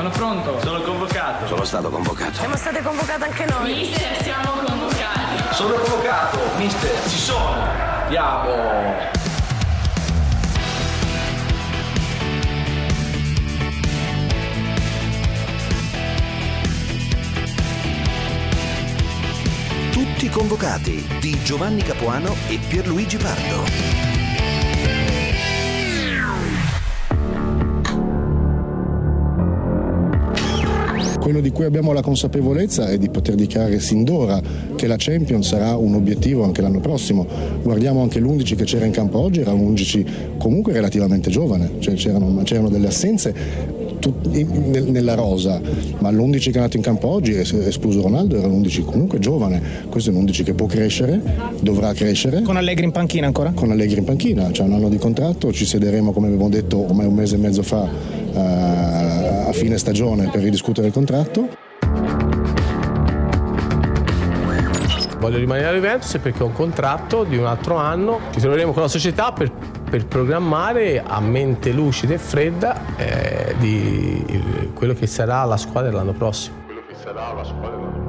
Sono pronto. Sono convocato. Sono stato convocato. Siamo state convocate anche noi. Mister, siamo convocati. Sono convocato. Mister, ci sono. Andiamo. Tutti convocati di Giovanni Capuano e Pierluigi Pardo. Quello di cui abbiamo la consapevolezza è di poter dichiarare sin d'ora che la Champions sarà un obiettivo anche l'anno prossimo. Guardiamo anche l'11 che c'era in campo oggi, era un 11 comunque relativamente giovane, cioè c'erano, c'erano delle assenze nella rosa, ma l'11 che è andato in campo oggi, escluso Ronaldo, era un 11 comunque giovane. Questo è un 11 che può crescere, dovrà crescere. Con Allegri in panchina ancora? Con Allegri in panchina, c'è un anno di contratto, ci siederemo come abbiamo detto ormai un mese e mezzo fa uh, a fine stagione per ridiscutere il contratto. Voglio rimanere alla Juventus perché ho un contratto di un altro anno. Ci troveremo con la società per, per programmare a mente lucida e fredda eh, di quello che sarà la squadra l'anno prossimo. Quello che sarà la squadra l'anno prossimo.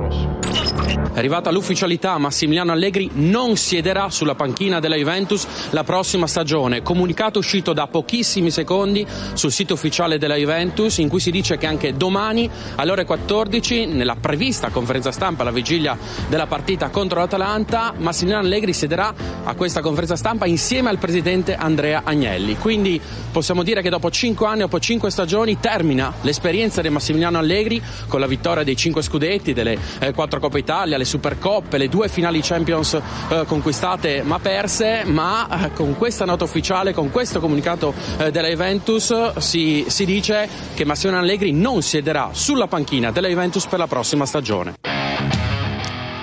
È arrivata l'ufficialità, Massimiliano Allegri non siederà sulla panchina della Juventus la prossima stagione. Comunicato uscito da pochissimi secondi sul sito ufficiale della Juventus in cui si dice che anche domani alle ore 14, nella prevista conferenza stampa alla vigilia della partita contro l'Atalanta, Massimiliano Allegri siederà a questa conferenza stampa insieme al presidente Andrea Agnelli. Quindi possiamo dire che dopo 5 anni, dopo 5 stagioni, termina l'esperienza di Massimiliano Allegri con la vittoria dei 5 scudetti, delle eh, 4 Coppe Italia, le Supercoppe, le due finali Champions eh, conquistate ma perse, ma eh, con questa nota ufficiale, con questo comunicato eh, della Juventus si, si dice che Massimiliano Allegri non siederà sulla panchina della Juventus per la prossima stagione.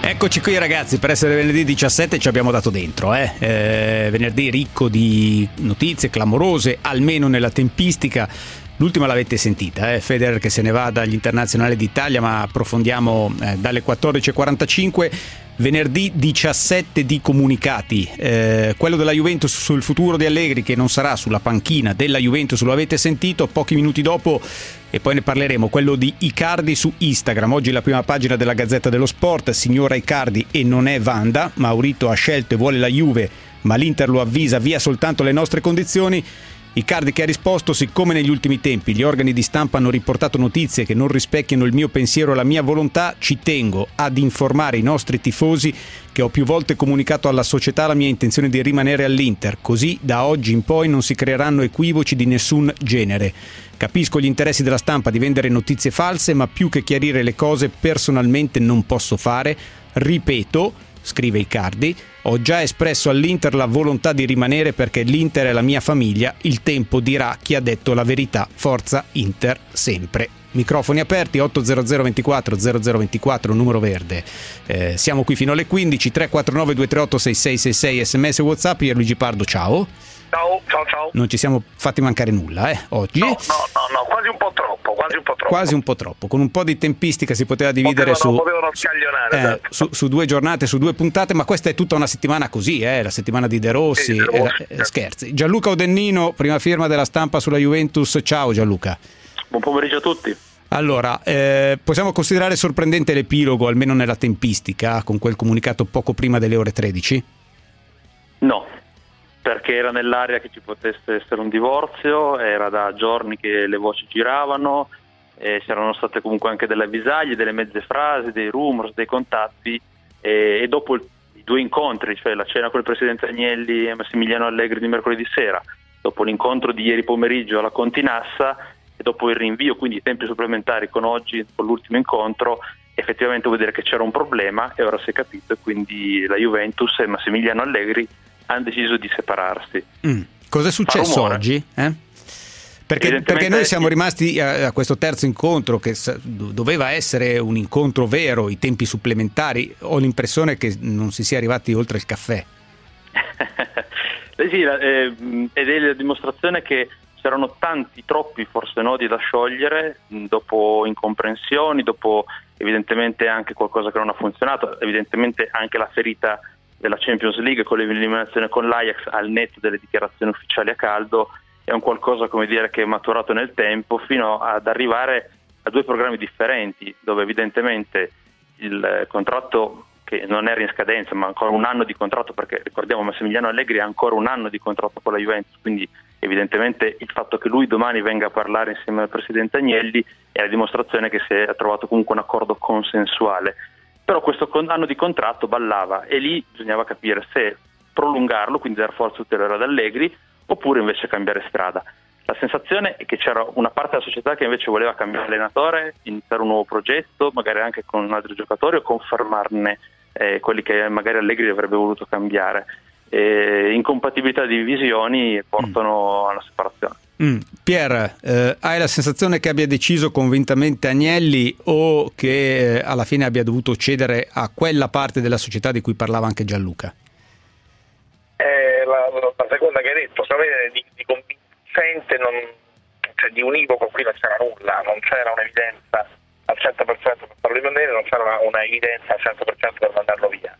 Eccoci qui ragazzi, per essere venerdì 17 ci abbiamo dato dentro, eh? Eh, venerdì ricco di notizie clamorose, almeno nella tempistica. L'ultima l'avete sentita, eh? Federer che se ne va dagli internazionali d'Italia, ma approfondiamo eh, dalle 14.45. Venerdì 17 di comunicati, eh, quello della Juventus sul futuro di Allegri che non sarà sulla panchina della Juventus, lo avete sentito, pochi minuti dopo e poi ne parleremo, quello di Icardi su Instagram, oggi la prima pagina della Gazzetta dello Sport, signora Icardi e non è Vanda, Maurito ha scelto e vuole la Juve ma l'Inter lo avvisa via soltanto le nostre condizioni Icardi che ha risposto, siccome negli ultimi tempi gli organi di stampa hanno riportato notizie che non rispecchiano il mio pensiero e la mia volontà, ci tengo ad informare i nostri tifosi che ho più volte comunicato alla società la mia intenzione di rimanere all'Inter, così da oggi in poi non si creeranno equivoci di nessun genere. Capisco gli interessi della stampa di vendere notizie false, ma più che chiarire le cose personalmente non posso fare. Ripeto, scrive Icardi, ho già espresso all'Inter la volontà di rimanere perché l'Inter è la mia famiglia, il tempo dirà chi ha detto la verità, forza Inter sempre. Microfoni aperti 800 24 0024 numero verde. Eh, siamo qui fino alle 15 349 238 6666 sms whatsapp Luigi Pardo ciao. Ciao, ciao, ciao. Non ci siamo fatti mancare nulla, eh, oggi. No, no, no, no, quasi un po' troppo, quasi un po' troppo. Quasi un po' troppo. Con un po' di tempistica si poteva dividere potevano, su, potevano eh, esatto. su, su, due giornate, su due puntate, ma questa è tutta una settimana così, eh, la settimana di De Rossi. Sì, De Rossi, eh, scherzi. Gianluca Odennino, prima firma della stampa sulla Juventus. Ciao Gianluca. Buon pomeriggio a tutti. Allora, eh, possiamo considerare sorprendente l'epilogo, almeno nella tempistica, con quel comunicato poco prima delle ore 13? No, perché era nell'area che ci potesse essere un divorzio, era da giorni che le voci giravano, eh, c'erano state comunque anche delle avvisaglie, delle mezze frasi, dei rumors, dei contatti e, e dopo il, i due incontri, cioè la cena con il presidente Agnelli e Massimiliano Allegri di mercoledì sera, dopo l'incontro di ieri pomeriggio alla Continassa e dopo il rinvio, quindi i tempi supplementari con oggi, con l'ultimo incontro, effettivamente vuol dire che c'era un problema e ora si è capito e quindi la Juventus e Massimiliano Allegri hanno deciso di separarsi. Mm. Cosa è successo oggi? Eh? Perché, perché, noi siamo rimasti a, a, questo terzo incontro che doveva essere un incontro vero, i tempi supplementari, ho l'impressione che non si sia arrivati oltre il caffè. eh sì, eh, ed è la dimostrazione che c'erano tanti, troppi forse nodi da sciogliere dopo incomprensioni, dopo evidentemente anche qualcosa che non ha funzionato, evidentemente anche la ferita della Champions League con l'eliminazione con l'Ajax al netto delle dichiarazioni ufficiali a caldo è un qualcosa dire che è maturato nel tempo fino ad arrivare a due programmi differenti, dove evidentemente il contratto che non era in scadenza, ma ancora un anno di contratto, perché ricordiamo Massimiliano Allegri ha ancora un anno di contratto con la Juventus, quindi evidentemente il fatto che lui domani venga a parlare insieme al Presidente Agnelli è la dimostrazione che si è trovato comunque un accordo consensuale. Però questo anno di contratto ballava e lì bisognava capire se prolungarlo, quindi dar forza ulteriore ad Allegri, oppure invece cambiare strada. La sensazione è che c'era una parte della società che invece voleva cambiare allenatore, iniziare un nuovo progetto, magari anche con altri giocatori o confermarne eh, quelli che magari Allegri avrebbe voluto cambiare. Eh, incompatibilità di visioni portano mm. alla separazione. Mm. Pier, eh, hai la sensazione che abbia deciso convintamente Agnelli o che eh, alla fine abbia dovuto cedere a quella parte della società di cui parlava anche Gianluca? Eh, la, la, seconda che hai detto, sapete, di, di convincente, non, cioè di univoco qui non c'era nulla, non c'era un'evidenza al 100% per farlo rimanere, non c'era una, una, evidenza al 100% per mandarlo via.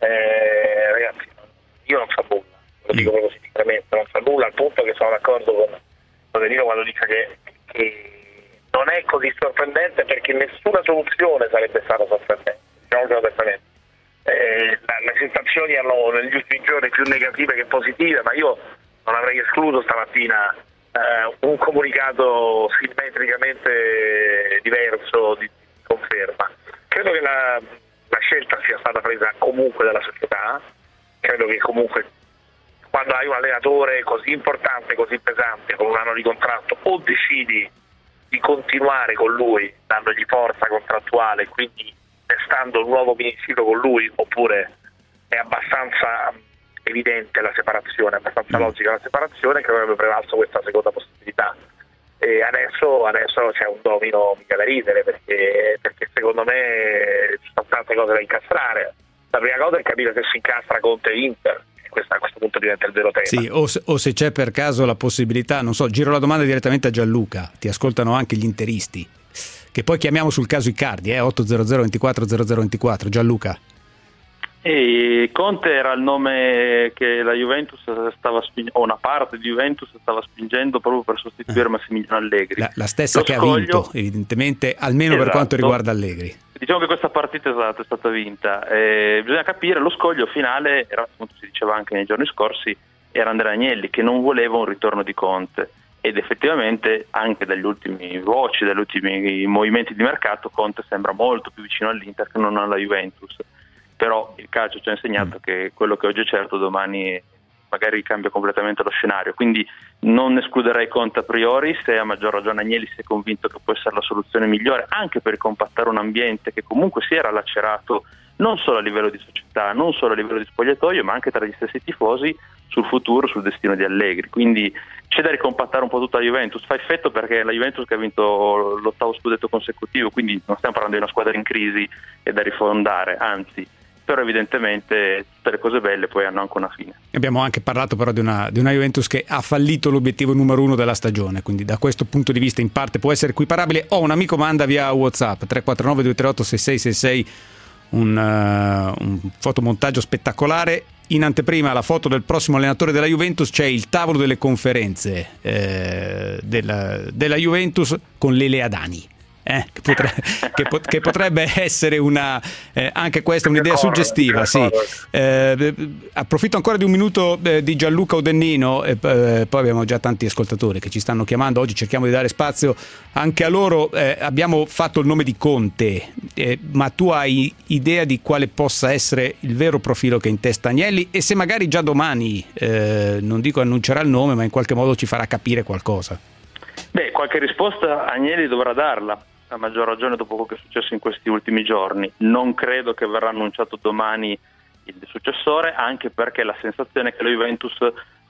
Eh, ragazzi, io non so nulla, lo dico mm. proprio sinceramente, non so nulla al punto che sono d'accordo con Rodelino quando dice che, che, non è così sorprendente perché nessuna soluzione sarebbe stata sorprendente, apertamente. Eh, le sensazioni erano negli ultimi giorni più negative che positive, ma io non avrei escluso stamattina eh, un comunicato simmetricamente diverso di, di conferma. Credo che la, la, scelta sia stata presa comunque dalla società, credo che comunque quando hai un allenatore così importante, così pesante, con un anno di contratto, o decidi di continuare con lui, dandogli forza contrattuale, quindi testando un nuovo ministero con lui, oppure è abbastanza evidente la separazione, abbastanza mm. logica la separazione, che avrebbe prevalso questa seconda possibilità. E adesso, adesso c'è un domino mica da ridere perché, perché secondo me ci sono tante cose da incastrare. La prima cosa è capire se si incastra Conte Inter, questo a questo punto diventa il vero tema. Sì, o se, o se, c'è per caso la possibilità, non so, giro la domanda direttamente a Gianluca, ti ascoltano anche gli interisti, che poi chiamiamo sul caso Icardi, eh, 800 24 0024, Gianluca. E Conte era il nome che la Juventus stava spingendo, o una parte di Juventus stava spingendo proprio per sostituire eh. Massimiliano Allegri. La, la stessa Lo che scoglio, ha vinto, evidentemente, almeno esatto. per quanto riguarda Allegri. Diciamo che questa partita esatto, è stata vinta. Eh, bisogna capire, lo scoglio finale, era appunto si diceva anche nei giorni scorsi, era Andrea Agnelli che non voleva un ritorno di Conte ed effettivamente anche dagli ultimi voci, dagli ultimi movimenti di mercato, Conte sembra molto più vicino all'Inter che non alla Juventus però il calcio ci ha insegnato mm. che quello che oggi è certo domani magari cambia completamente lo scenario, quindi non escluderei Conte a priori se a maggior ragione Agnelli si è convinto che può essere la soluzione migliore anche per compattare un ambiente che comunque si era lacerato non solo a livello di società, non solo a livello di spogliatoio, ma anche tra gli stessi tifosi sul futuro, sul destino di Allegri. Quindi c'è da ricompattare un po' tutta la Juventus. Fa effetto perché la Juventus che ha vinto l'ottavo scudetto consecutivo, quindi non stiamo parlando di una squadra in crisi e da rifondare, anzi però evidentemente tutte le cose belle poi hanno anche una fine. Abbiamo anche parlato però di una, di una, Juventus che ha fallito l'obiettivo numero uno della stagione, quindi da questo punto di vista in parte può essere equiparabile. Ho un amico manda via Whatsapp 349 238 6666 un, uh, un fotomontaggio spettacolare. In anteprima la foto del prossimo allenatore della Juventus c'è il tavolo delle conferenze eh, della, della Juventus con Lele Adani. Eh, che, potrebbe, che, pot- che, potrebbe essere una, eh, anche questa un'idea suggestiva. Sì. Eh, approfitto ancora di un minuto eh, di Gianluca Udennino, e eh, poi abbiamo già tanti ascoltatori che ci stanno chiamando. Oggi cerchiamo di dare spazio anche a loro. Eh, abbiamo fatto il nome di Conte, ma tu hai idea di quale possa essere il vero profilo che in testa Agnelli e se magari già domani, non dico annuncerà il nome, ma in qualche modo ci farà capire qualcosa? Beh, qualche risposta Agnelli dovrà darla a maggior ragione dopo quello che è successo in questi ultimi giorni. Non credo che verrà annunciato domani il successore, anche perché la sensazione è che la Juventus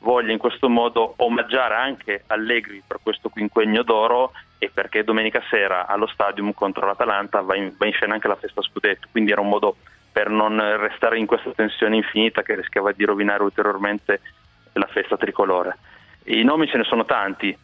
voglia in questo modo omaggiare anche Allegri per questo quinquennio d'oro e perché domenica sera allo stadium contro l'Atalanta va in, va in scena anche la festa scudetto, quindi era un modo per non restare in questa tensione infinita che rischiava di rovinare ulteriormente la festa tricolore. I nomi ce ne sono tanti,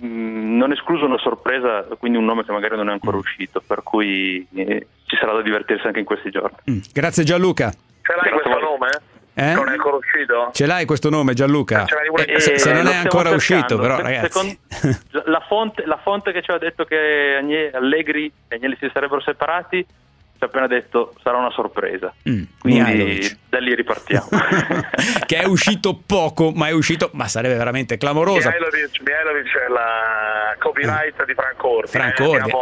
non escluso una sorpresa, quindi un nome che magari non è ancora mm. uscito, per cui eh, ci sarà da divertirsi anche in questi giorni. Mm. Grazie Gianluca. Ce l'hai questo nome? Eh? Non è ancora uscito? Ce l'hai questo nome Gianluca? Eh, se, se non è ancora uscito però ragazzi. Secondo, la, fonte, la, fonte, che ci ha detto che Allegri e Agnelli si sarebbero separati ci ha appena detto sarà una sorpresa. Mm, Quindi da lì ripartiamo. che è uscito poco, ma è uscito, ma sarebbe veramente clamorosa. Mihailovic, Mihailovic è la copyright mm. di Franco Orti. Franco eh? Ordi.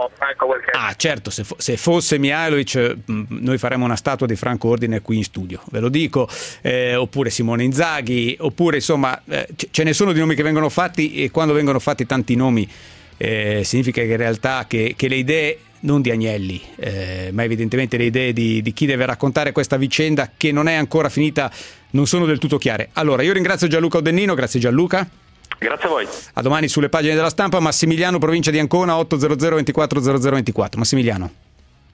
Ah, certo, se, fo- se, fosse Mihailovic, mm, noi faremmo una statua di Franco Ordine qui in studio, ve lo dico. Eh, oppure Simone Inzaghi, oppure insomma, eh, ce ne sono di nomi che vengono fatti e quando vengono fatti tanti nomi. Eh, significa che in realtà che, che le idee non di Agnelli, eh, ma evidentemente le idee di, di, chi deve raccontare questa vicenda che non è ancora finita non sono del tutto chiare. Allora, io ringrazio Gianluca Odennino, grazie Gianluca. Grazie a voi. A domani sulle pagine della stampa, Massimiliano, provincia di Ancona, 800 24 0024. Massimiliano.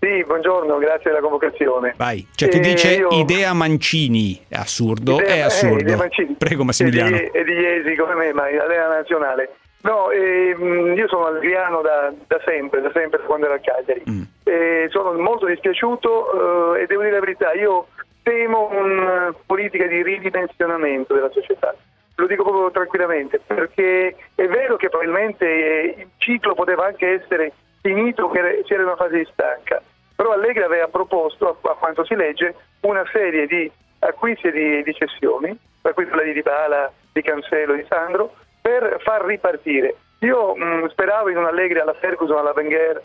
Sì, buongiorno, grazie della convocazione. Vai, c'è chi eh, dice io... idea Mancini, è assurdo, idea, è assurdo. Eh, Prego Massimiliano. E di, e di Iesi come me, ma in Alena Nazionale. No, ehm, io sono algriano da, da, sempre, da sempre quando ero a Cagliari. Mm. E sono molto dispiaciuto eh, e devo dire la verità, io temo una politica di ridimensionamento della società. Lo dico proprio tranquillamente, perché è vero che probabilmente eh, il ciclo poteva anche essere finito, che c'era una fase di stanca, però Allegri aveva proposto, a, a quanto si legge, una serie di acquisti e di, di cessioni, per cui quella di Dybala, di Cancelo, di Sandro, per far ripartire. Io mh, mm, speravo in un Allegri alla Ferguson, alla Wenger,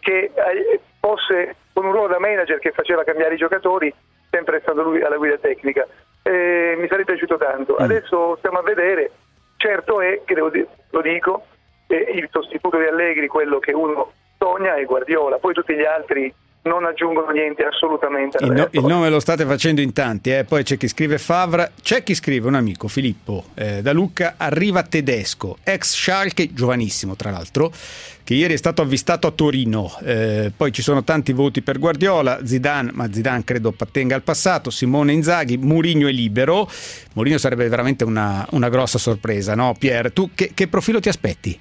che eh, fosse con un ruolo da manager che faceva cambiare i giocatori, sempre stando lui alla guida tecnica. Eh, mi sarebbe piaciuto tanto. Mm. Adesso stiamo a vedere. Certo è che devo, lo dico, eh, il sostituto di Allegri, quello che uno sogna, è Guardiola. Poi tutti gli altri non aggiungono niente assolutamente. Il, no, il, nome lo state facendo in tanti, eh? poi c'è chi scrive Favra, c'è chi scrive un amico, Filippo eh, da Lucca, arriva tedesco, ex Schalke, giovanissimo tra l'altro, che ieri è stato avvistato a Torino. Eh, poi ci sono tanti voti per Guardiola, Zidane, ma Zidane credo appartenga al passato, Simone Inzaghi, Murigno è libero. Murigno sarebbe veramente una, una grossa sorpresa, no? Pier, tu che, che profilo ti aspetti?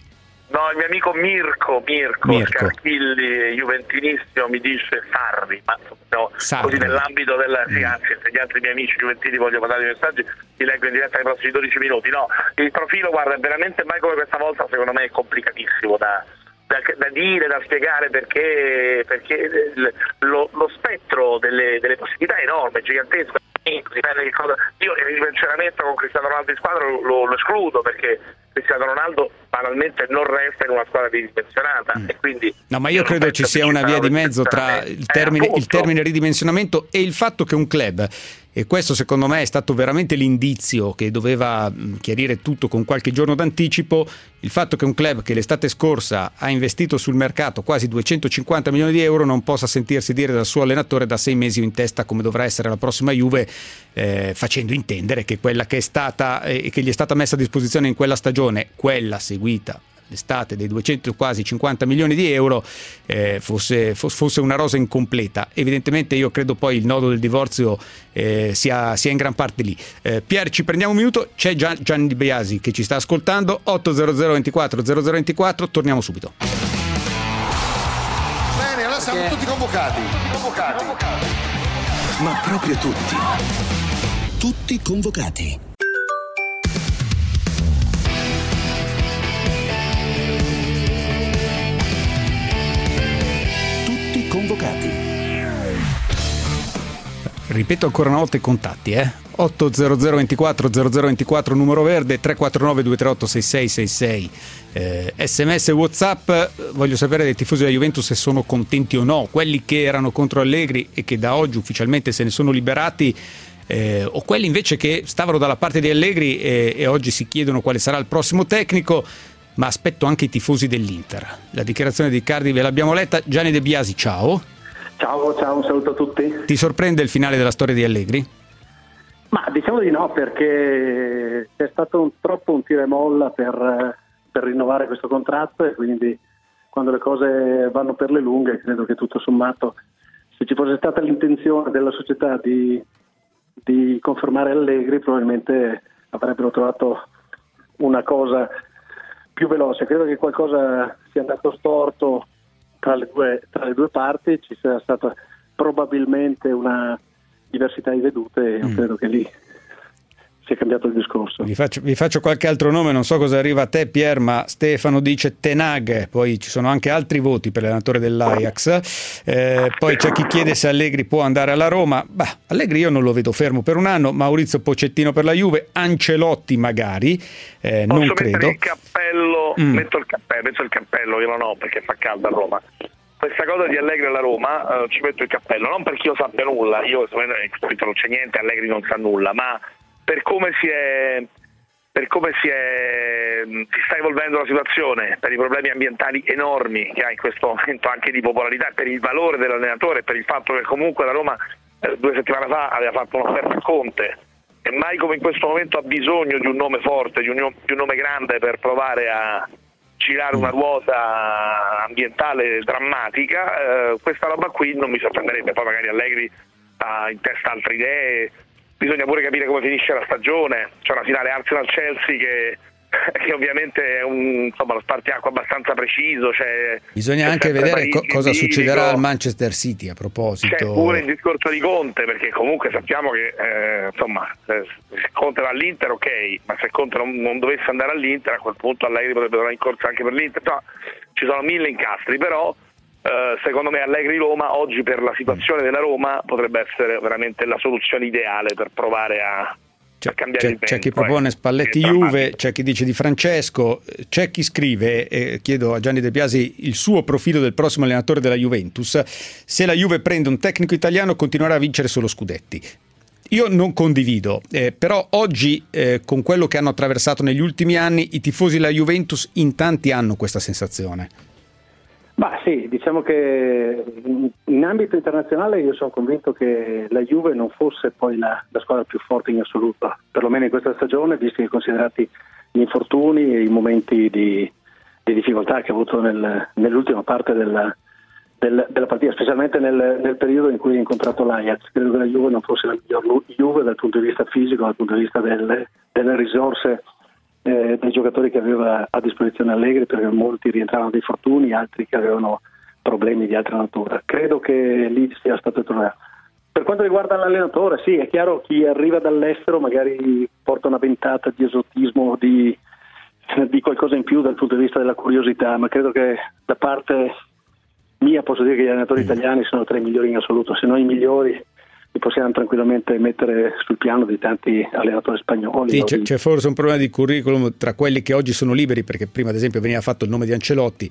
No, il mio amico Mirko, Mirko, Mirko. Scarchilli, juventinissimo, mi dice Sarri, ma no, così nell'ambito del... Mm. Sì, anzi, se gli altri miei amici juventini vogliono mandare i messaggi, li leggo in diretta nei prossimi 12 minuti. No, il profilo, guarda, veramente mai come questa volta, secondo me è complicatissimo da, da, da dire, da spiegare perché, perché lo, lo, spettro delle, delle possibilità è enorme, gigantesco. Io il ripensionamento con Cristiano Ronaldo in squadra lo, lo escludo perché Cristiano Ronaldo banalmente non resta in una squadra ridimensionata. Mm. e quindi no ma io credo ci sia una via di mezzo tra il termine, eh, il termine ridimensionamento e il fatto che un club e questo secondo me è stato veramente l'indizio che doveva mm, chiarire tutto con qualche giorno d'anticipo, il fatto che un club che l'estate scorsa ha investito sul mercato quasi 250 milioni di euro non possa sentirsi dire dal suo allenatore da sei mesi in testa come dovrà essere la prossima Juve, eh, facendo intendere che quella che è stata eh, che gli è stata messa a disposizione in quella stagione, quella seguita l'estate dei 200 quasi 50 milioni di euro eh, fosse, fosse, una rosa incompleta. Evidentemente io credo poi il nodo del divorzio eh, sia, sia, in gran parte lì. Eh, Pier, ci prendiamo un minuto, c'è Gian, Gianni Biasi che ci sta ascoltando, 800 24 0024, torniamo subito. Bene, allora siamo tutti convocati. convocati. Ma proprio tutti. Tutti convocati. Convocati. Ripeto ancora una volta i contatti, eh? 800 24 0024 numero verde 349 238 6666 eh, sms whatsapp voglio sapere dai tifosi della Juventus se sono contenti o no quelli che erano contro Allegri e che da oggi ufficialmente se ne sono liberati eh, o quelli invece che stavano dalla parte di Allegri e, e oggi si chiedono quale sarà il prossimo tecnico ma aspetto anche i tifosi dell'Inter. La dichiarazione di Cardi ve l'abbiamo letta. Gianni De Biasi, ciao. Ciao, ciao, un saluto a tutti. Ti sorprende il finale della storia di Allegri? Ma diciamo di no, perché c'è stato un, troppo un tiro e molla per, per rinnovare questo contratto e quindi quando le cose vanno per le lunghe credo che tutto sommato se ci fosse stata l'intenzione della società di, di confermare Allegri probabilmente avrebbero trovato una cosa più veloce. Credo che qualcosa sia andato storto tra le due, tra le due parti, ci sia stata probabilmente una, diversità di vedute, io mm. credo che lì si è cambiato il discorso. Vi faccio, vi faccio, qualche altro nome, non so cosa arriva a te Pier, ma Stefano dice Tenag, poi ci sono anche altri voti per l'allenatore dell'Ajax, eh, poi c'è chi chiede se Allegri può andare alla Roma, bah, Allegri io non lo vedo fermo per un anno, Maurizio Pocettino per la Juve, Ancelotti magari, eh, non credo. Il cappello, mm. metto il cappello, metto il cappello, io non ho perché fa caldo a Roma questa cosa di Allegri alla Roma eh, ci metto il cappello, non perché io sappia nulla, io non c'è niente, Allegri non sa nulla, ma per come si è per come si, è, si, sta evolvendo la situazione, per i problemi ambientali enormi che ha in questo momento anche di popolarità, per il valore dell'allenatore, per il fatto che comunque la Roma eh, due settimane fa aveva fatto un'offerta a Conte. E mai come in questo momento ha bisogno di un nome forte, di un, di un nome grande per provare a girare una ruota ambientale drammatica, eh, questa roba qui non mi sorprenderebbe, poi magari Allegri ha in testa altre idee, bisogna pure capire come finisce la stagione, c'è una finale Arsenal-Chelsea che, che ovviamente è un, insomma, lo spartiacque abbastanza preciso. C'è, bisogna anche vedere co- cosa succederà al Manchester City a proposito. C'è pure il discorso di Conte, perché comunque sappiamo che eh, insomma, se Conte va all'Inter ok, ma se Conte non, non, dovesse andare all'Inter a quel punto Allegri potrebbe andare in corsa anche per l'Inter. No, ci sono mille incastri, però Uh, secondo me Allegri Roma oggi per la situazione della Roma potrebbe essere veramente la soluzione ideale per provare a, c'è, c'è, c'è, chi propone eh. Spalletti Juve, c'è chi dice di Francesco, c'è chi scrive, e chiedo a Gianni De Biasi il suo profilo del prossimo allenatore della Juventus, se la Juve prende un tecnico italiano continuerà a vincere solo scudetti. Io non condivido, eh, però oggi eh, con quello che hanno attraversato negli ultimi anni i tifosi della Juventus in tanti hanno questa sensazione. Ma sì, diciamo che in ambito internazionale io sono convinto che la Juve non fosse poi la, la squadra più forte in assoluto, perlomeno in questa stagione, visti che considerati gli infortuni e i momenti di, di difficoltà che ha avuto nel, nell'ultima parte della, del, della partita, specialmente nel, nel, periodo in cui ha incontrato l'Ajax. Credo che la Juve non fosse la miglior Juve dal punto di vista fisico, dal punto di vista delle, delle risorse eh, dei giocatori che aveva a disposizione Allegri perché molti rientravano dei fortuni, altri che avevano problemi di altra natura. Credo che lì sia stato problema. Per quanto riguarda l'allenatore, sì, è chiaro chi arriva dall'estero magari porta una ventata di esotismo, di, di qualcosa in più dal punto di vista della curiosità, ma credo che da parte mia posso dire che gli allenatori mm. italiani sono tra i migliori in assoluto, se non i migliori li possiamo tranquillamente mettere sul piano di tanti allenatori spagnoli. Sì, c'è, c'è, forse un problema di curriculum tra quelli che oggi sono liberi, perché prima ad esempio veniva fatto il nome di Ancelotti,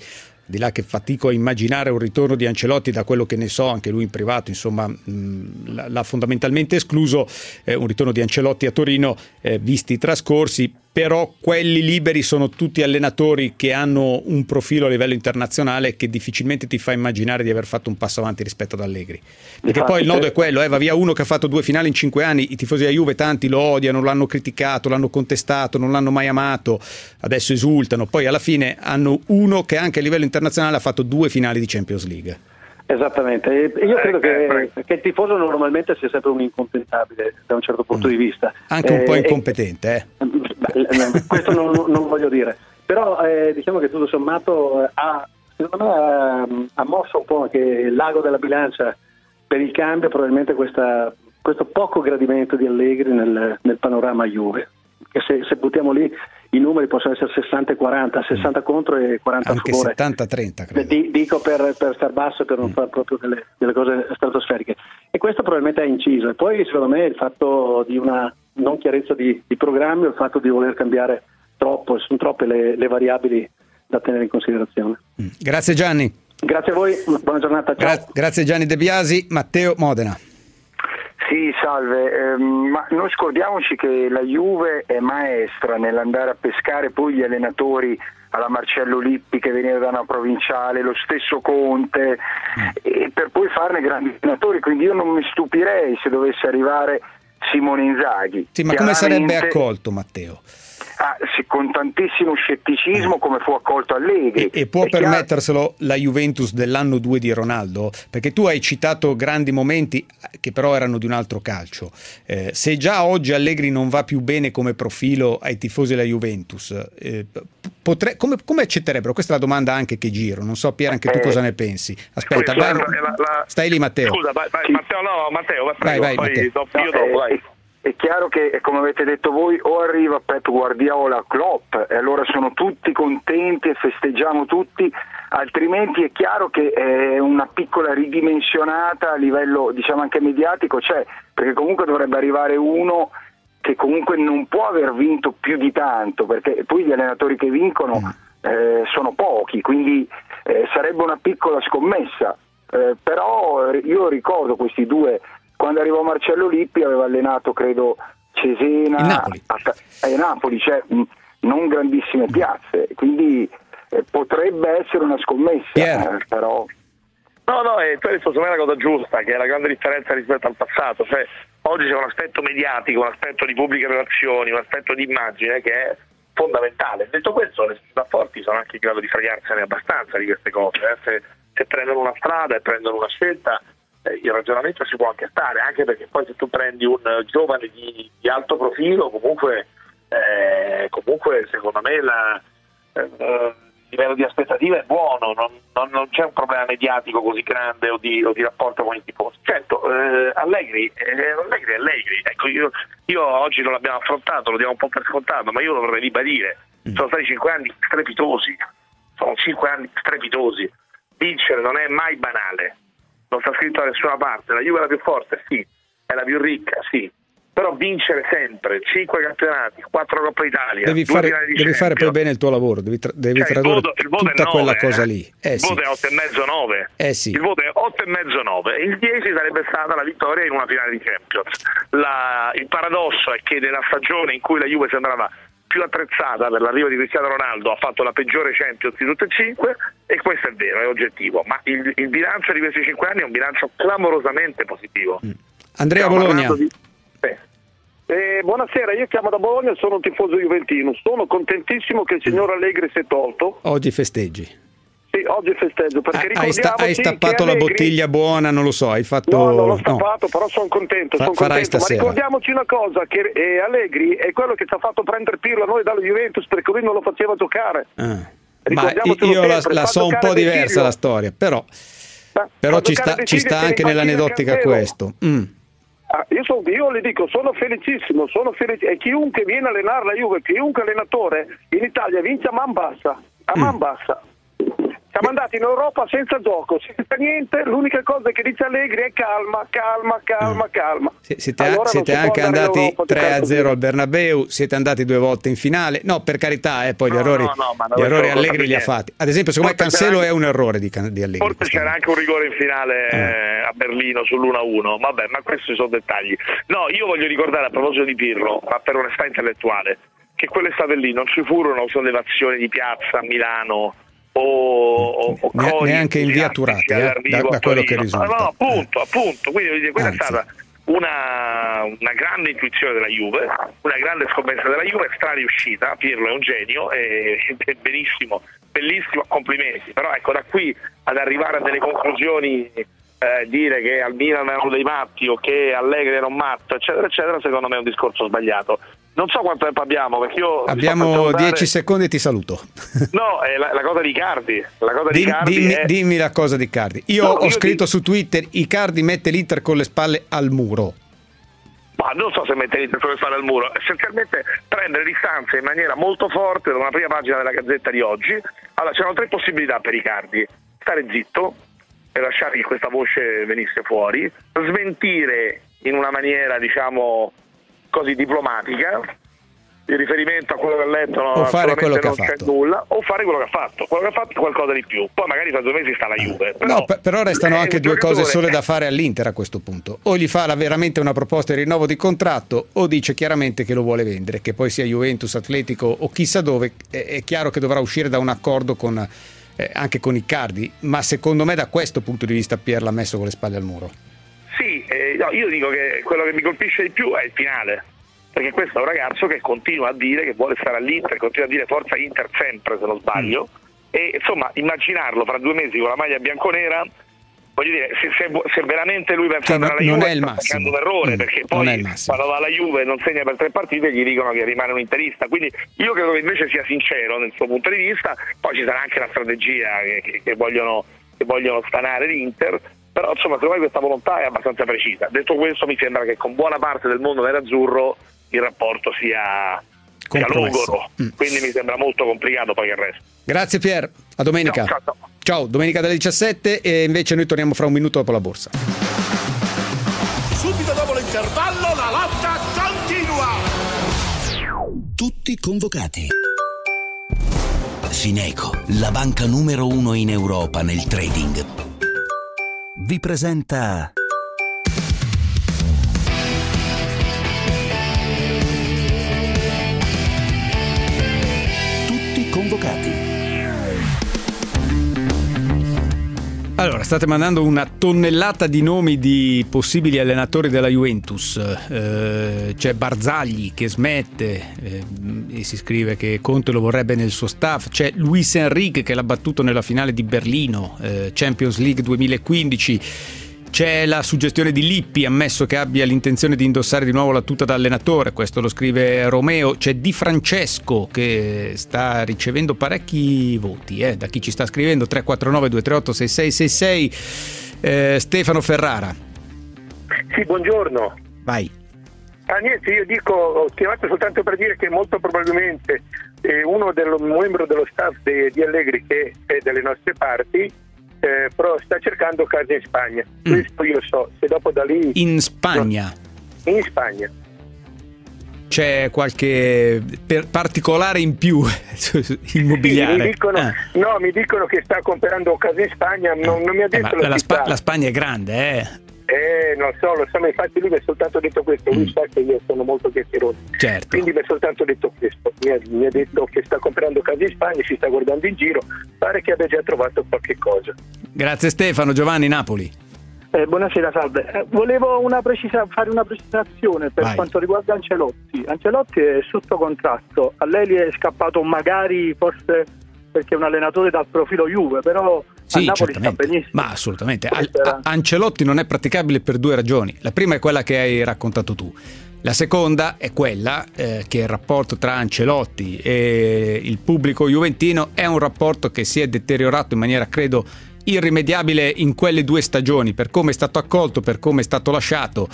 di là che fatico a immaginare un ritorno di Ancelotti da quello che ne so, anche lui in privato, insomma, mh, l'ha fondamentalmente escluso, eh, un ritorno di Ancelotti a Torino, eh, visti i trascorsi, però quelli liberi sono tutti allenatori che hanno un profilo a livello internazionale che difficilmente ti fa immaginare di aver fatto un passo avanti rispetto ad Allegri. Perché poi il nodo è quello, eh, va via uno che ha fatto due finali in cinque anni, i tifosi della Juve tanti lo odiano, l'hanno criticato, l'hanno contestato, non l'hanno mai amato, adesso esultano, poi alla fine hanno uno che anche a livello internazionale ha fatto due finali di Champions League. Esattamente, io credo che, che, il tifoso normalmente sia sempre un incontentabile da un certo punto mm. di vista. Anche un eh, po' incompetente, eh? Beh, questo non, non, voglio dire, però eh, diciamo che tutto sommato eh, ha, secondo me ha, ha, mosso un po' anche il lago della bilancia per il cambio, probabilmente questa, questo poco gradimento di Allegri nel, nel panorama Juve, se, se buttiamo lì i numeri possono essere 60 e 40, 60 contro e 40 Anche a favore. 70-30 credo. D- dico per, per star basso e per non mm. fare proprio delle, delle, cose stratosferiche. E questo probabilmente ha inciso. E poi secondo me il fatto di una non chiarezza di, di programmi o il fatto di voler cambiare troppo, sono troppe le, le variabili da tenere in considerazione. Mm. Grazie Gianni. Grazie a voi, buona giornata. Gra- grazie Gianni De Biasi, Matteo Modena. Sì, salve, eh, ma non scordiamoci che la Juve è maestra nell'andare a pescare poi gli allenatori alla Marcello Lippi che veniva da una provinciale, lo stesso Conte, per poi farne grandi allenatori, quindi io non mi stupirei se dovesse arrivare Simone Inzaghi. Sì, ma come sarebbe accolto Matteo? Ah, sì, con tantissimo scetticismo eh. come fu accolto Allegri. E, e può È permetterselo chiaro... la Juventus dell'anno 2 di Ronaldo? Perché tu hai citato grandi momenti che però erano di un altro calcio. Eh, se già oggi Allegri non va più bene come profilo ai tifosi della Juventus, eh, potre- come, come accetterebbero? Questa è la domanda anche che giro, non so Pier anche tu Eh, cosa ne pensi. Aspetta, vai- la- la- stai lì Matteo. Scusa, vai, vai, Matteo, no, Matteo, vai, Vai, prego, vai, poi Matteo. dopo, io dopo, eh, vai. È chiaro che, come avete detto voi, o arriva Pep Guardiola Klopp e allora sono tutti contenti e festeggiamo tutti, altrimenti è chiaro che è una piccola ridimensionata a livello diciamo anche mediatico c'è, perché comunque dovrebbe arrivare uno che comunque non può aver vinto più di tanto, perché poi gli allenatori che vincono eh, sono pochi, quindi eh, sarebbe una piccola scommessa. Eh, però eh, io ricordo questi due, quando arrivò Marcello Lippi aveva allenato credo Cesena Il Napoli. a, a- Napoli, cioè mh, non grandissime piazze, quindi eh, potrebbe essere una scommessa, eh, però No, no, e tu hai detto secondo me la cosa giusta, che è la grande differenza rispetto al passato. Cioè, oggi c'è un aspetto mediatico, un aspetto di pubbliche relazioni, un aspetto di immagine che è fondamentale. Detto questo, le società forti sono anche in grado di fregarsene abbastanza di queste cose. eh. Se, se prendono una strada e prendono una scelta, eh, il ragionamento ci può anche stare, anche perché poi se tu prendi un eh, giovane di, di alto profilo, comunque, eh, comunque secondo me la, eh, eh, il livello di aspettativa è buono, non, non- non c'è un problema mediatico così grande o di, o di rapporto con i tifosi. Certo, eh, Allegri, eh, Allegri Allegri, ecco, io, io oggi non l'abbiamo affrontato, lo diamo un po' per scontato, ma io lo vorrei ribadire, sono stati cinque anni strepitosi, sono cinque anni strepitosi, vincere non è mai banale, non sta scritto da nessuna parte, la Juve è la più forte, sì, è la più ricca, sì, però vincere sempre, cinque campionati, quattro Coppa Italia, Devi fare, devi fare poi bene il tuo lavoro, devi, tra- devi Cioè, il tradurre voto, il voto tutta 9, quella cosa eh. lì. Eh il sì. voto è 8 e mezzo 9 Eh sì. il voto è 8 e mezzo 9 il 10 sarebbe stata la vittoria in una finale di Champions La- il paradosso è che nella stagione in cui la Juve sembrava più attrezzata per l'arrivo di Cristiano Ronaldo ha fatto la peggiore Champions di tutte e cinque e questo è vero, è oggettivo ma il, il bilancio di questi cinque anni è un bilancio clamorosamente positivo Andrea Stiamo Bologna. di- Eh, buonasera, io chiamo da Bologna, sono un tifoso juventino. Sono contentissimo che il signor Allegri si è tolto. Oggi festeggi. Sì, oggi festeggio perché Hai, sta- hai stappato la bottiglia buona, non lo so, hai fatto... No, non l'ho no. stappato, però sono contento. Fa- farai contento. Ma stasera. ricordiamoci una cosa: che eh, Allegri è quello che ci ha fatto prendere Pirlo a noi dalla Juventus perché lui non lo faceva giocare. Ah. Ma io la, la so un po' diversa la storia, però, però fa ci sta, ci sta che anche nell'aneddotica questo. Mm. Ah, io, so- io le dico, sono felicissimo, sono felici e chiunque viene a allenare la Juve, chiunque allenatore in Italia vince a man bassa, a Mm. man bassa. Siamo andati in Europa senza gioco, senza niente, l'unica cosa che dice Allegri è calma, calma, calma, calma. Mm. Sie- Siete, Allora siete anche andati Europa, 3 a giocare 0 così. al Bernabeu, siete andati due volte in finale. No, per carità, eh, poi gli No, errori, no, no, gli errori Allegri li ha fatti. Ad esempio, secondo me Forse Cancelo c'era è un errore di, di Allegri. Forse c'era anche un rigore in finale eh, a Berlino sull'1-1, vabbè, ma questi sono dettagli. No, io voglio ricordare a proposito di Pirlo, ma per onestà intellettuale, che quell'estate lì non ci furono sollevazioni di piazza a Milano o, o, Ne- cori neanche in via Turati, eh, da- da quello che risulta. No, no, appunto, appunto, quindi quella Anzi. è stata una, una grande intuizione della Juve, una grande scommessa della Juve, stra riuscita, Pirlo è un genio e, e benissimo, bellissimo, complimenti, però ecco da qui ad arrivare a delle conclusioni eh, dire che al Milan erano dei matti o che Allegri era un matto, eccetera, eccetera, secondo me è un discorso sbagliato. Non so quanto tempo abbiamo, perché io... Abbiamo facendo dare- 10 secondi e ti saluto. No, è la, la cosa di Cardi. La cosa di Dim- Cardi dimmi, è... dimmi la cosa di Cardi. Io No, ho io scritto su Twitter: Icardi mette l'Inter con le spalle al muro. Ma non so se mettere il sulle spalle al muro, essenzialmente prendere distanze in maniera molto forte da una prima pagina della Gazzetta di oggi. Allora, c'erano tre possibilità per Riccardi: stare zitto e lasciare che questa voce venisse fuori, smentire in una maniera, diciamo, così diplomatica, il riferimento a quello che ha letto no, O fare quello che ha fatto. nulla, o fare quello che ha fatto. Quello che ha fatto è qualcosa di più. Poi magari fra due mesi sta la Juve. Però, no, per- però restano eh, anche due cose sole da fare all'Inter a questo punto. O gli fa la- veramente una proposta di rinnovo di contratto, o dice chiaramente che lo vuole vendere, che poi sia Juventus, Atletico o chissà dove. È, è chiaro che dovrà uscire da un accordo con, eh, anche con Icardi, ma secondo me da questo punto di vista Pier l'ha messo con le spalle al muro. Sì, eh, no, io dico che quello che mi colpisce di più è il finale, perché questo è un ragazzo che continua a dire che vuole stare all'Inter, continua a dire forza Inter sempre se non sbaglio, e insomma immaginarlo fra due mesi con la maglia bianconera voglio dire, se, se, se veramente lui pensa Che alla non Juve è il sta massimo. un errore, Mm, perché poi quando va alla Juve e non segna per tre partite gli dicono che rimane un interista. Quindi io credo che invece sia sincero nel suo punto di vista, poi ci sarà anche la strategia che, che- che vogliono, che vogliono stanare l'Inter. Però insomma, secondo me questa volontà è abbastanza precisa. Detto questo, mi sembra che con buona parte del mondo nerazzurro il rapporto sia, sia logoro. Mm. Quindi mi sembra molto complicato poi il resto. Grazie Pier, a domenica. Ciao, ciao, ciao. Ciao, domenica dalle 17 e invece noi torniamo fra un minuto dopo la borsa. Subito dopo l'intervallo la lotta continua. Tutti convocati. Fineco, la banca numero uno in Europa nel trading, vi presenta Tutti convocati. Allora, state mandando una tonnellata di nomi di possibili allenatori della Juventus. Eh, c'è Barzagli che smette eh, e si scrive che Conte lo vorrebbe nel suo staff. C'è Luis Enrique che l'ha battuto nella finale di Berlino, eh, Champions League 2015. C'è la suggestione di Lippi, ammesso che abbia l'intenzione di indossare di nuovo la tuta da allenatore, questo lo scrive Romeo. C'è Di Francesco che sta ricevendo parecchi voti eh, da chi ci sta scrivendo, 349-238-6666. Eh, Stefano Ferrara, Sì, buongiorno. vai. Ah, niente, io dico, ho chiamato soltanto per dire che molto probabilmente eh, uno dello, membro dello staff de- di Allegri che è dalle nostre parti eh, però sta cercando casa in Spagna. Questo io so, se dopo da lì... In Spagna In Spagna. c'è qualche particolare in più immobiliare. Sì, mi dicono, Ah. No, mi dicono che sta comprando casa in Spagna, non, non mi ha Eh, detto ma la. Spa- la Spagna è grande, eh. Eh, non so, lo so, infatti lui mi ha soltanto detto questo, lui sa che io sono molto chiacchierone. Mm. Certo. Quindi mi ha soltanto detto questo, mi ha, mi ha detto che sta comprando case in Spagna, si sta guardando in giro, pare che abbia già trovato qualche cosa. Grazie Stefano, Giovanni Napoli. Eh, buonasera, salve. Eh, volevo una precisa- fare una precisazione per Vai. quanto riguarda Ancelotti. Ancelotti è sotto contratto, a lei gli è scappato magari forse perché è un allenatore dal profilo Juve, però Sì, certamente. Ma assolutamente. Al- a- Ancelotti non è praticabile per due ragioni. La prima è quella che hai raccontato tu. La seconda è quella eh, che il rapporto tra Ancelotti e il pubblico juventino è un rapporto che si è deteriorato in maniera, credo, irrimediabile in quelle due stagioni, per come è stato accolto, per come è stato lasciato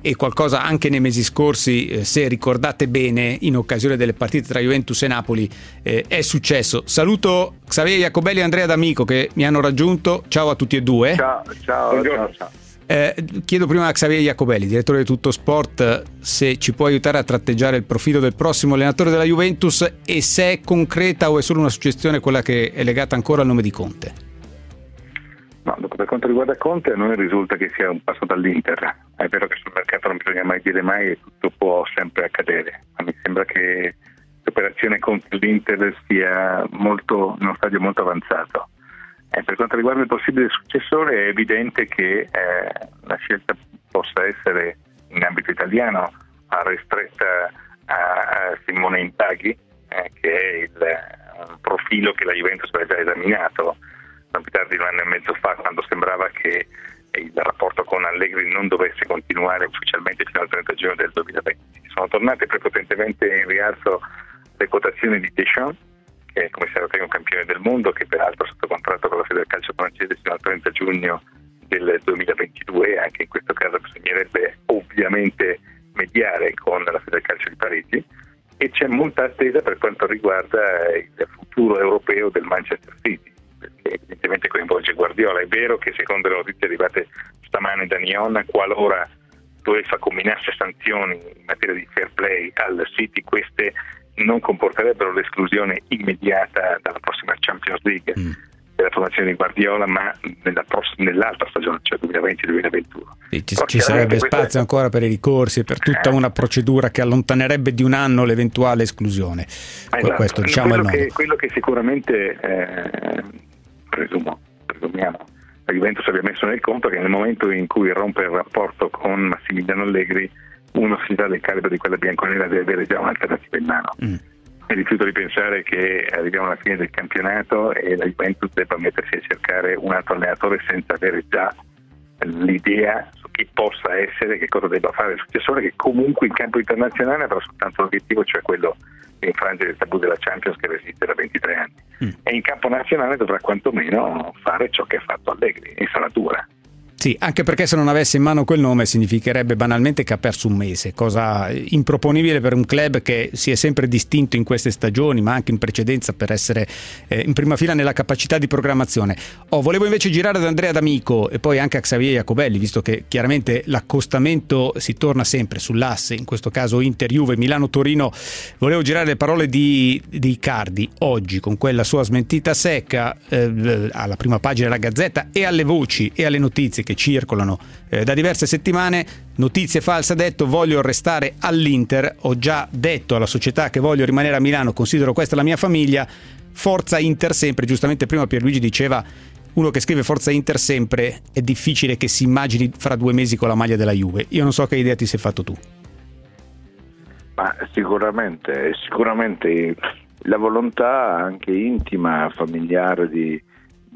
e qualcosa anche nei mesi scorsi, eh, se ricordate bene, in occasione delle partite tra Juventus e Napoli, eh, è successo. Saluto Xavier Jacobelli e Andrea D'Amico che mi hanno raggiunto. Ciao a tutti e due. Ciao, ciao, ciao, ciao. Eh, chiedo prima a Xavier Jacobelli, direttore di Tutto Sport, se ci può aiutare a tratteggiare il profilo del prossimo allenatore della Juventus e se è concreta o è solo una suggestione quella che è legata ancora al nome di Conte. No, per quanto riguarda Conte, a noi risulta che sia un passo dall'Inter. È vero che sul mercato non bisogna mai dire mai e tutto può sempre accadere, ma mi sembra che l'operazione contro l'Inter sia molto, in uno stadio molto avanzato. Eh, per quanto riguarda il possibile successore, è evidente che eh, la scelta possa essere in ambito italiano ristretta a, a Simone Intaghi, eh, che è il, un profilo che la Juventus aveva già esaminato non più tardi di un anno e mezzo fa, quando sembrava che il rapporto con Allegri non dovesse continuare ufficialmente fino al 30 giugno del 2020. Sono tornate prepotentemente in rialzo le quotazioni di Deschamps, che è come commissario un campione del mondo, che peraltro è sotto contratto con la Federcalcio francese fino al 30 giugno del 2022, anche in questo caso bisognerebbe ovviamente mediare con la Federcalcio di Parigi. E c'è molta attesa per quanto riguarda il futuro europeo del Manchester City perché evidentemente coinvolge Guardiola. È vero che secondo le notizie arrivate stamane da Nyon, qualora l'UEFA combinasse sanzioni in materia di fair play al City, queste non comporterebbero l'esclusione immediata dalla prossima Champions League della formazione di Guardiola, ma nella pross- nell'altra stagione, cioè 2020-2021. Sì, ci, ci sarebbe spazio ancora per i ricorsi e per tutta una procedura che allontanerebbe di un anno l'eventuale esclusione. Ah, esatto. Questo diciamo è quello, che, quello che sicuramente eh, presumo, presumiamo, la Juventus abbia messo nel conto che nel momento in cui rompe il rapporto con Massimiliano Allegri, una società del calibro di quella bianconera deve avere già un'alternativa in mano. Mm. mi rifiuto di pensare che arriviamo alla fine del campionato e la Juventus debba mettersi a cercare un altro allenatore senza avere già l'idea su chi possa essere, che cosa debba fare il successore, che comunque in campo internazionale avrà soltanto l'obiettivo, cioè quello di infrangere il tabù della Champions che resiste da 23 anni. Mm. E in campo nazionale dovrà quantomeno fare ciò che ha fatto Allegri, e sarà dura. Sì, anche perché se non avesse in mano quel nome significherebbe banalmente che ha perso un mese, cosa improponibile per un club che si è sempre distinto in queste stagioni, ma anche in precedenza per essere eh, in prima fila nella capacità di programmazione. Oh, volevo invece girare ad Andrea D'Amico e poi anche a Xavier Jacobelli, visto che chiaramente l'accostamento si torna sempre sull'asse, in questo caso Inter-Juve, Milano-Torino. Volevo girare le parole di, di Cardi oggi con quella sua smentita secca eh, alla prima pagina della Gazzetta e alle voci e alle notizie che circolano eh, da diverse settimane. Notizie false ha detto voglio restare all'Inter, ho già detto alla società che voglio rimanere a Milano, considero questa la mia famiglia. Forza Inter sempre, giustamente prima Pierluigi diceva uno che scrive Forza Inter sempre è difficile che si immagini fra due mesi con la maglia della Juve. Io non so che idea ti sei fatto tu. Ma sicuramente, sicuramente la volontà anche intima, familiare di,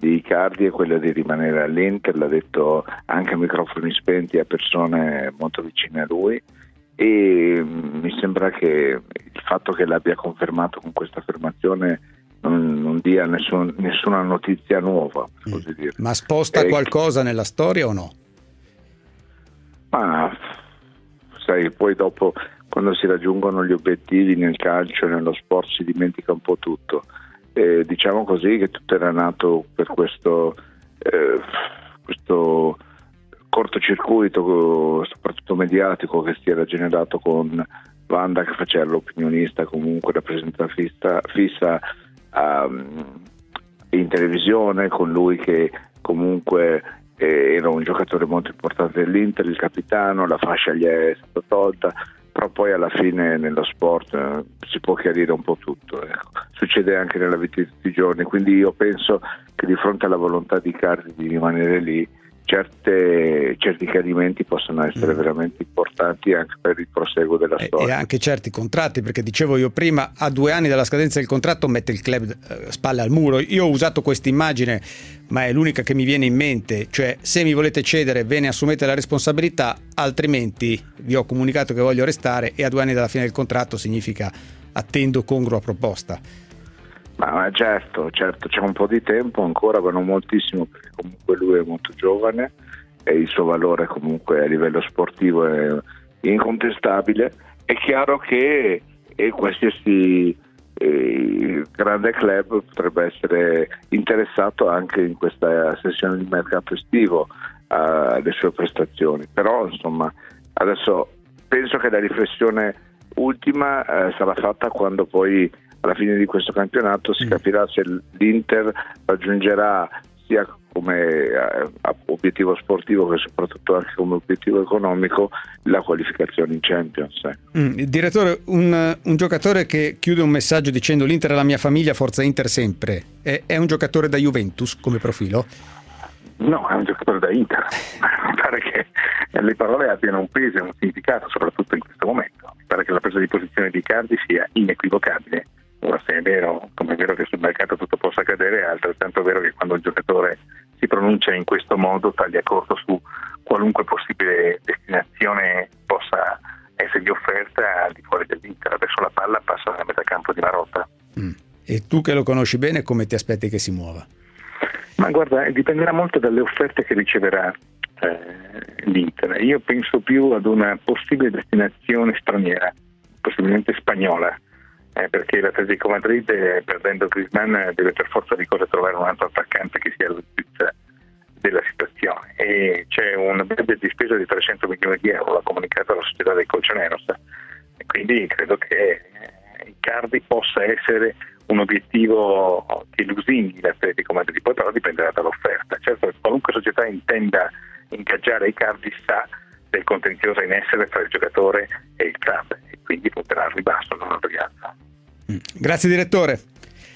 di Icardi è quella di rimanere all'Inter, l'ha detto anche a microfoni spenti a persone molto vicine a lui e mm, mi sembra che il fatto che l'abbia confermato con questa affermazione non, non dia nessun, nessuna notizia nuova. Mm. Ma sposta e... qualcosa nella storia o no? Ma sai, poi dopo quando si raggiungono gli obiettivi nel calcio e nello sport si dimentica un po' tutto. Eh, diciamo così che tutto era nato per questo, eh, questo cortocircuito, soprattutto mediatico, che si era generato con Wanda che faceva l'opinionista, comunque rappresentata fissa, um, in televisione, con lui che comunque eh, era un giocatore molto importante dell'Inter, il capitano, la fascia gli è stata tolta però poi alla fine nello sport eh, si può chiarire un po' tutto, ecco. succede anche nella vita di tutti i giorni, quindi io penso che di fronte alla volontà di Cardi di rimanere lì, certe, certi chiarimenti possono essere mm. veramente importanti anche per il proseguo della storia. E anche certi contratti, perché dicevo io prima, a due anni dalla scadenza del contratto mette il club eh, spalle al muro. Io ho usato questa immagine, ma è l'unica che mi viene in mente, cioè se mi volete cedere ve ne assumete la responsabilità, altrimenti vi ho comunicato che voglio restare e a due anni dalla fine del contratto significa attendo congrua proposta. Ma certo, certo, c'è un po' di tempo ancora, ma non moltissimo, perché comunque lui è molto giovane e il suo valore comunque a livello sportivo è incontestabile. È chiaro che qualsiasi eh, grande club potrebbe essere interessato anche in questa sessione di mercato estivo alle sue prestazioni, però insomma adesso penso che la riflessione ultima eh, sarà fatta quando poi alla fine di questo campionato si mm. capirà se l'Inter raggiungerà sia come eh, obiettivo sportivo che soprattutto anche come obiettivo economico la qualificazione in Champions. Eh. Mm, direttore, un, un, giocatore che chiude un messaggio dicendo l'Inter è la mia famiglia, forza Inter sempre, è, è un giocatore da Juventus come profilo? No, è un giocatore da Inter. Mi pare che le parole abbiano un peso e un significato, soprattutto in questo momento. Mi pare che la presa di posizione di Cardi sia inequivocabile Ora se è vero, come è vero che sul mercato tutto possa accadere, è altrettanto vero che quando il giocatore si pronuncia in questo modo taglia corto su qualunque possibile destinazione possa essergli offerta al di fuori dell'Inter. Adesso la palla passa nella metà campo di Marotta. Mm. E tu che lo conosci bene, come ti aspetti che si muova? Ma guarda, dipenderà molto dalle offerte che riceverà eh, l'Inter. Io penso più ad una possibile destinazione straniera, possibilmente spagnola eh, perché l'Atletico Madrid, eh, perdendo Griezmann, deve per forza di cose trovare un altro attaccante che sia all'altezza della situazione. E c'è un budget di spesa di 300 milioni di euro, l'ha comunicato la società del Colchoneros, e quindi credo che eh, Icardi possa essere un obiettivo che lusingi l'Atletico Madrid, poi però dipenderà dall'offerta. Certo, qualunque società intenda ingaggiare Icardi sa del contenzioso in essere tra il giocatore e il club e quindi punterà al ribasso, non al rialzo. Mm. Grazie direttore.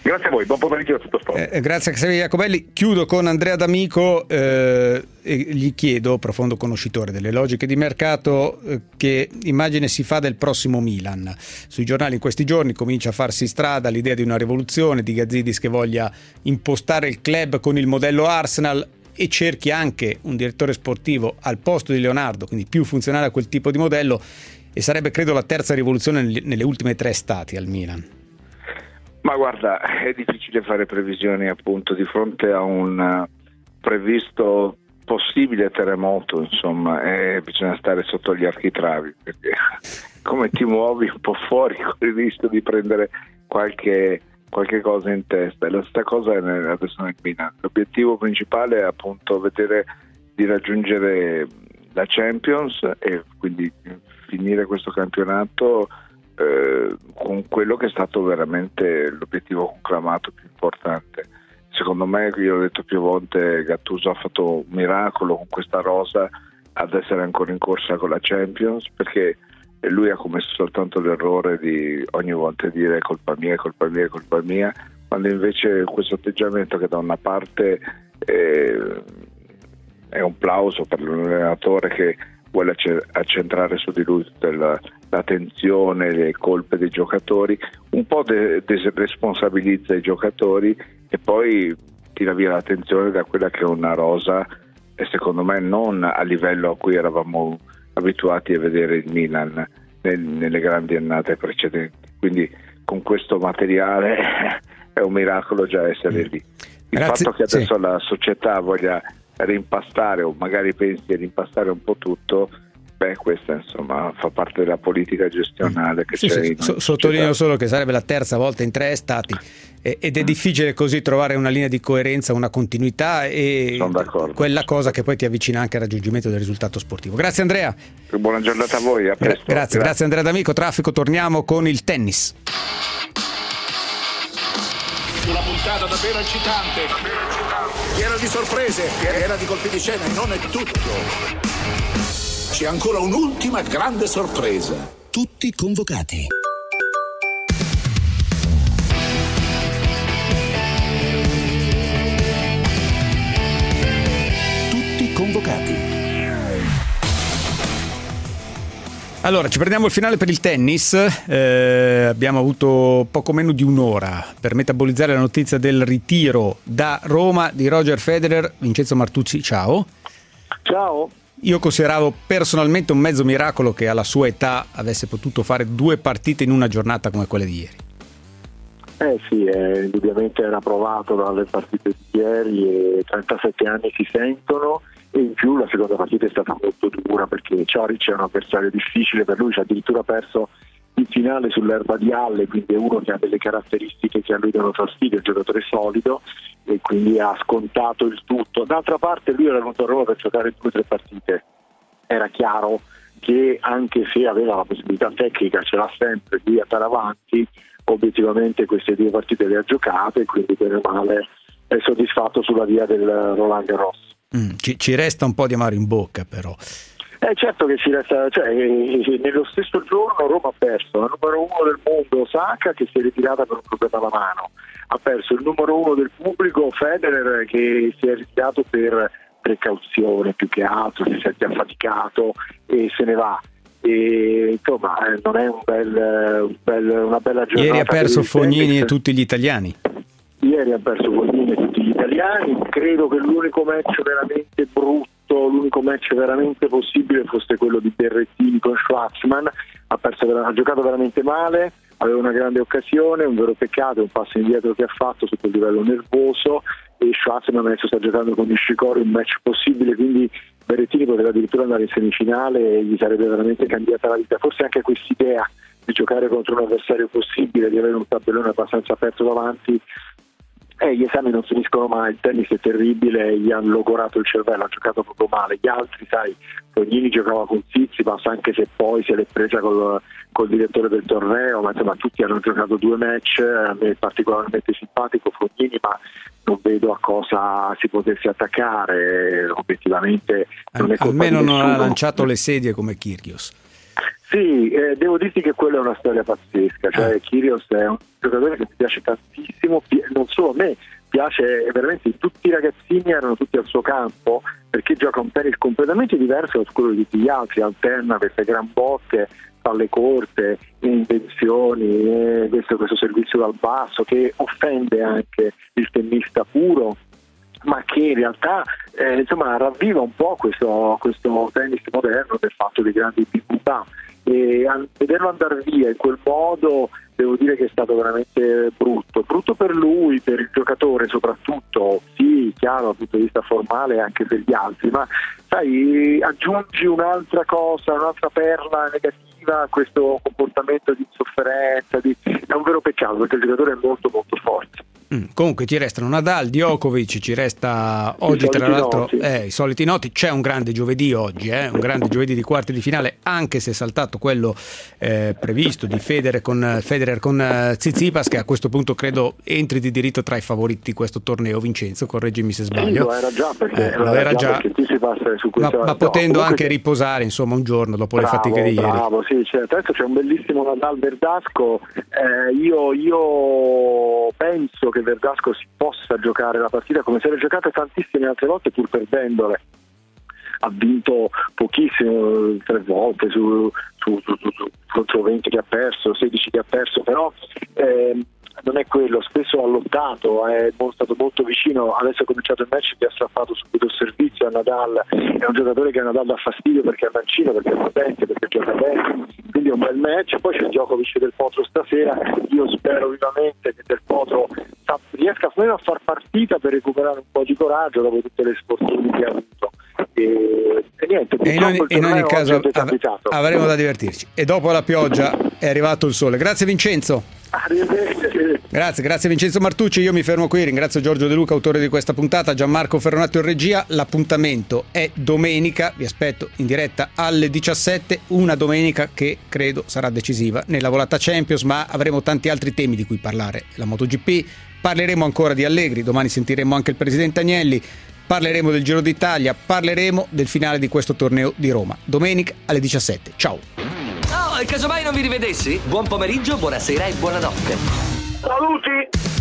Grazie a voi, buon pomeriggio a tutto sport. Eh, grazie a Xavier Jacobelli. Chiudo con Andrea D'Amico eh, e gli chiedo, profondo conoscitore delle logiche di mercato, eh, che immagine si fa del prossimo Milan. Sui giornali in questi giorni comincia a farsi strada l'idea di una rivoluzione, di Gazzidis che voglia impostare il club con il modello Arsenal e cerchi anche un direttore sportivo al posto di Leonardo, quindi più funzionale a quel tipo di modello e sarebbe credo la terza rivoluzione nelle ultime tre stati al Milan. Ma guarda, è difficile fare previsioni appunto di fronte a un eh, previsto possibile terremoto, insomma, e bisogna stare sotto gli architravi perché come ti muovi un po' fuori con il rischio di prendere qualche, qualche cosa in testa. E la stessa cosa è adesso nel Milan. L'obiettivo principale è appunto vedere di raggiungere la Champions e quindi finire questo campionato eh, con quello che è stato veramente l'obiettivo conclamato più importante. Secondo me, io ho detto più volte, Gattuso ha fatto un miracolo con questa rosa ad essere ancora in corsa con la Champions perché lui ha commesso soltanto l'errore di ogni volta dire colpa mia, colpa mia, colpa mia, quando invece questo atteggiamento che da una parte eh, è un plauso per l'allenatore che vuole accentrare su di lui tutta la, l'attenzione, le colpe dei giocatori, un po' desresponsabilizza i giocatori e poi tira via l'attenzione da quella che è una rosa e secondo me non a livello a cui eravamo abituati a vedere il Milan nel, nelle grandi annate precedenti. Quindi con questo materiale è un miracolo già essere lì. Il Grazie. fatto che adesso sì. la società voglia rimpastare o magari pensi a rimpastare un po' tutto, beh, questa insomma fa parte della politica gestionale che sì, c'è. Sì, so, sottolineo solo che sarebbe la terza volta in tre stati ed è mm. difficile così trovare una linea di coerenza, una continuità e quella cosa che poi ti avvicina anche al raggiungimento del risultato sportivo. Grazie Andrea. Buona giornata a voi, a presto. Gra- grazie, grazie Andrea D'Amico. Traffico, torniamo con il tennis. Una puntata davvero eccitante piena di sorprese, piena di colpi di scena e non è tutto. C'è ancora un'ultima grande sorpresa. Tutti convocati. Tutti convocati. Allora, ci prendiamo il finale per il tennis. Eh, abbiamo avuto poco meno di un'ora per metabolizzare la notizia del ritiro da Roma di Roger Federer. Vincenzo Martucci, ciao. Ciao. Io consideravo personalmente un mezzo miracolo che alla sua età avesse potuto fare due partite in una giornata come quelle di ieri. Eh sì, eh, indubbiamente era provato dalle partite di ieri e 37 anni si sentono e in più la seconda partita è stata molto dura perché Cioric è un avversario difficile per lui, ci ha addirittura perso in finale sull'erba di Halle, quindi è uno che ha delle caratteristiche che a lui danno fastidio, è un giocatore solido e quindi ha scontato il tutto. D'altra parte lui era venuto a Roma per giocare due o tre partite, era chiaro che anche se aveva la possibilità tecnica, ce l'ha sempre di andare avanti, obiettivamente queste due partite le ha giocate e quindi bene o male è soddisfatto sulla via del Roland Garros. Mm, ci, ci, resta un po' di amaro in bocca però. Eh certo che ci resta, cioè, eh, eh, nello stesso giorno Roma ha perso la numero uno del mondo Osaka che si è ritirata per un problema alla mano, ha perso il numero uno del pubblico Federer che si è ritirato per precauzione più che altro, si sente affaticato e se ne va. E, insomma eh, non è un bel, un bel, una bella giornata. Ieri ha perso Fognini e tutti gli italiani. Ieri ha perso Fognini e tutti gli italiani, credo che l'unico match veramente brutto, l'unico match veramente possibile fosse quello di Berrettini con Schwarzman, ha, ha giocato veramente male, aveva una grande occasione, un vero peccato, un passo indietro che ha fatto su quel livello nervoso e Schwarzman adesso sta giocando con Nishikori un match possibile, quindi Berrettini poteva addirittura andare in semifinale e gli sarebbe veramente cambiata la vita, forse anche quest'idea di giocare contro un avversario possibile, di avere un tabellone abbastanza aperto davanti eh, gli esami non finiscono mai, il tennis è terribile, gli hanno logorato il cervello, ha giocato proprio male. Gli altri, sai, Fognini giocava con Zizipas, anche se poi se l'è presa col, col, direttore del torneo, ma insomma tutti hanno giocato due match, a me è particolarmente simpatico Fognini, ma non vedo a cosa si potesse attaccare, obiettivamente non è Almeno non ha lanciato le sedie come Kyrgios. Sì, eh, devo dirti che quella è una storia pazzesca, cioè Kyrgios è un giocatore che mi piace tantissimo, non solo a me, piace veramente tutti i ragazzini erano tutti al suo campo perché gioca un tennis completamente diverso da quello di tutti gli altri, alterna queste gran botte, palle corte, invenzioni, questo, questo servizio dal basso che offende anche il tennista puro ma che in realtà eh, insomma, ravviva un po' questo, questo tennis moderno del fatto dei grandi difficoltà e vederlo andare via in quel modo devo dire che è stato veramente brutto, brutto per lui, per il giocatore soprattutto, sì, chiaro dal punto di vista formale anche per gli altri, ma sai, aggiungi un'altra cosa, un'altra perla negativa a questo comportamento di insofferenza, di... è un vero peccato perché il giocatore è molto molto forte. Mm, comunque ci restano Nadal, Djokovic, ci resta oggi tra l'altro eh, i soliti noti, c'è un grande giovedì oggi, eh, un grande giovedì di quarti di finale, anche se è saltato quello eh, previsto di Federer con, Federer con uh, Tsitsipas che a questo punto credo entri di diritto tra i favoriti di questo torneo, Vincenzo, correggimi se sbaglio. Sì, lo era già perché, eh, lo era già, ma, ma, potendo no, anche riposare insomma un giorno dopo bravo, le fatiche di ieri. Bravo, sì, cioè, adesso c'è un bellissimo Nadal Verdasco, eh, io, io penso che Verdasco si possa giocare la partita come se l'è giocata tantissime altre volte pur perdendole. Ha vinto pochissimo, tre volte su, su, su, su, contro 20 che ha perso, 16 che ha perso, però eh, non è quello, spesso ha lottato, è stato molto vicino, adesso è cominciato il match che ha strappato subito il servizio a Nadal, è un giocatore che a Nadal dà fastidio perché è mancino, perché è potente, perché gioca bene, quindi è un bel match, poi c'è il Djokovic del Potro stasera, io spero vivamente che del Potro riesca almeno a far partita per recuperare un po' di coraggio dopo tutte le sfortune che ha avuto. E, e niente, e in ogni, in ogni caso av- avremo da divertirci. E dopo la pioggia è arrivato il sole. Grazie Vincenzo. Grazie, grazie Vincenzo Martucci, io mi fermo qui, ringrazio Giorgio De Luca, autore di questa puntata, Gianmarco Ferronato in regia, l'appuntamento è domenica, vi aspetto in diretta alle 17, una domenica che credo sarà decisiva nella volata Champions, ma avremo tanti altri temi di cui parlare, la MotoGP, parleremo ancora di Allegri, domani sentiremo anche il presidente Agnelli, parleremo del Giro d'Italia, parleremo del finale di questo torneo di Roma, domenica alle 17, ciao! e casomai non vi rivedessi? Buon pomeriggio, buonasera e buonanotte. Saluti!